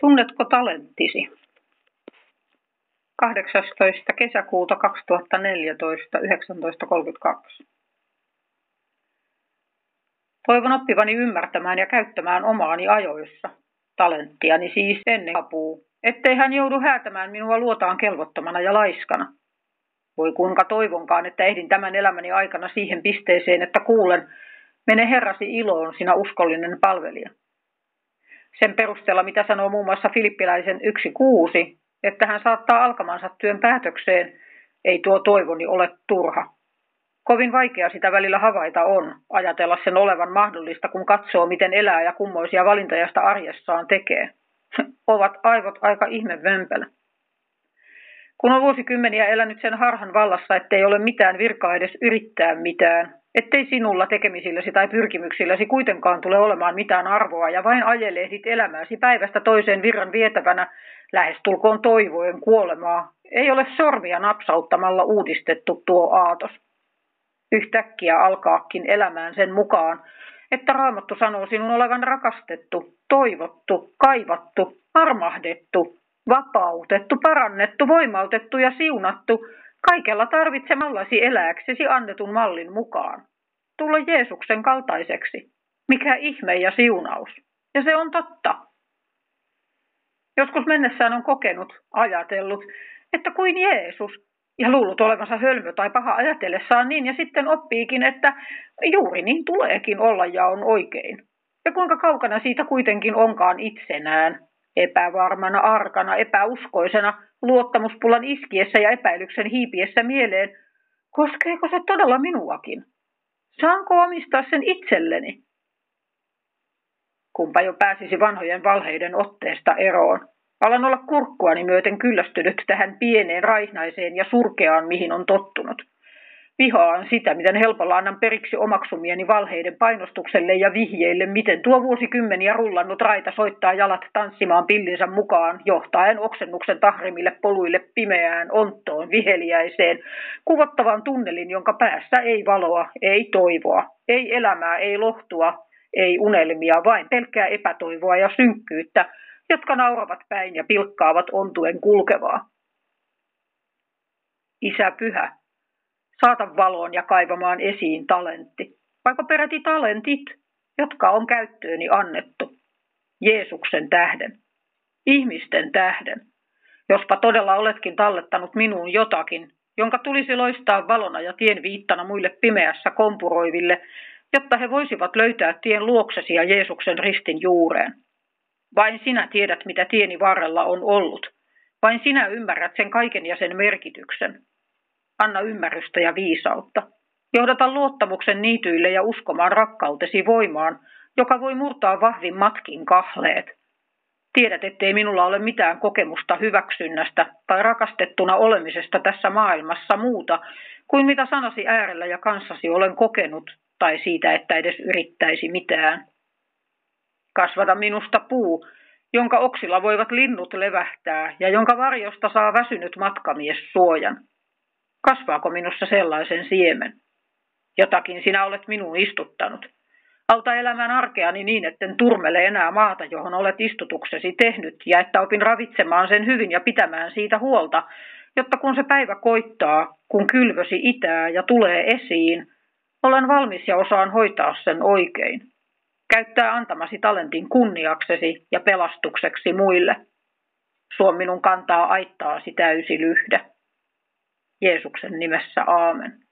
Tunnetko talenttisi? 18. kesäkuuta 2014, 1932. Toivon oppivani ymmärtämään ja käyttämään omaani ajoissa, talenttiani siis ennen apuu, ettei hän joudu häätämään minua luotaan kelvottomana ja laiskana. Voi kuinka toivonkaan, että ehdin tämän elämäni aikana siihen pisteeseen, että kuulen, mene herrasi iloon, sinä uskollinen palvelija sen perusteella, mitä sanoo muun muassa filippiläisen 1.6, että hän saattaa alkamansa työn päätökseen, ei tuo toivoni ole turha. Kovin vaikea sitä välillä havaita on, ajatella sen olevan mahdollista, kun katsoo, miten elää ja kummoisia valintajasta arjessaan tekee. Ovat aivot aika ihme vempelä. Kun on vuosikymmeniä elänyt sen harhan vallassa, ettei ole mitään virkaa edes yrittää mitään, ettei sinulla tekemisilläsi tai pyrkimyksilläsi kuitenkaan tule olemaan mitään arvoa ja vain ajelehdit elämääsi päivästä toiseen virran vietävänä, lähestulkoon toivoen kuolemaa, ei ole sormia napsauttamalla uudistettu tuo aatos. Yhtäkkiä alkaakin elämään sen mukaan, että Raamattu sanoo sinun olevan rakastettu, toivottu, kaivattu, armahdettu, vapautettu, parannettu, voimautettu ja siunattu – Kaikella tarvitsemallasi elääksesi annetun mallin mukaan. Tulla Jeesuksen kaltaiseksi. Mikä ihme ja siunaus. Ja se on totta. Joskus mennessään on kokenut, ajatellut, että kuin Jeesus, ja luullut olevansa hölmö tai paha ajatellessaan niin, ja sitten oppiikin, että juuri niin tuleekin olla ja on oikein. Ja kuinka kaukana siitä kuitenkin onkaan itsenään, epävarmana, arkana, epäuskoisena, luottamuspulan iskiessä ja epäilyksen hiipiessä mieleen, koskeeko se todella minuakin? Saanko omistaa sen itselleni? Kumpa jo pääsisi vanhojen valheiden otteesta eroon. Alan olla kurkkuani myöten kyllästynyt tähän pieneen, raihnaiseen ja surkeaan, mihin on tottunut. Vihaan sitä, miten helpolla annan periksi omaksumieni valheiden painostukselle ja vihjeille, miten tuo vuosikymmeniä rullannut raita soittaa jalat tanssimaan pillinsä mukaan, johtaen oksennuksen tahrimille poluille pimeään, onttoon, viheliäiseen, kuvottavan tunnelin, jonka päässä ei valoa, ei toivoa, ei elämää, ei lohtua, ei unelmia, vain pelkkää epätoivoa ja synkkyyttä, jotka nauravat päin ja pilkkaavat ontuen kulkevaa. Isä pyhä, saata valoon ja kaivamaan esiin talentti, vaikka peräti talentit, jotka on käyttööni annettu, Jeesuksen tähden, ihmisten tähden. Jospa todella oletkin tallettanut minuun jotakin, jonka tulisi loistaa valona ja tien viittana muille pimeässä kompuroiville, jotta he voisivat löytää tien luoksesi ja Jeesuksen ristin juureen. Vain sinä tiedät, mitä tieni varrella on ollut. Vain sinä ymmärrät sen kaiken ja sen merkityksen. Anna ymmärrystä ja viisautta. Johdata luottamuksen niityille ja uskomaan rakkautesi voimaan, joka voi murtaa vahvin matkin kahleet. Tiedät, ettei minulla ole mitään kokemusta hyväksynnästä tai rakastettuna olemisesta tässä maailmassa muuta kuin mitä sanasi äärellä ja kanssasi olen kokenut tai siitä, että edes yrittäisi mitään. Kasvata minusta puu, jonka oksilla voivat linnut levähtää ja jonka varjosta saa väsynyt matkamies suojan. Kasvaako minussa sellaisen siemen? Jotakin sinä olet minuun istuttanut. Auta elämään arkeani niin, etten turmele enää maata, johon olet istutuksesi tehnyt, ja että opin ravitsemaan sen hyvin ja pitämään siitä huolta, jotta kun se päivä koittaa, kun kylvösi itää ja tulee esiin, olen valmis ja osaan hoitaa sen oikein. Käyttää antamasi talentin kunniaksesi ja pelastukseksi muille. Suo minun kantaa aittaasi täysi lyhdä. Jeesuksen nimessä aamen.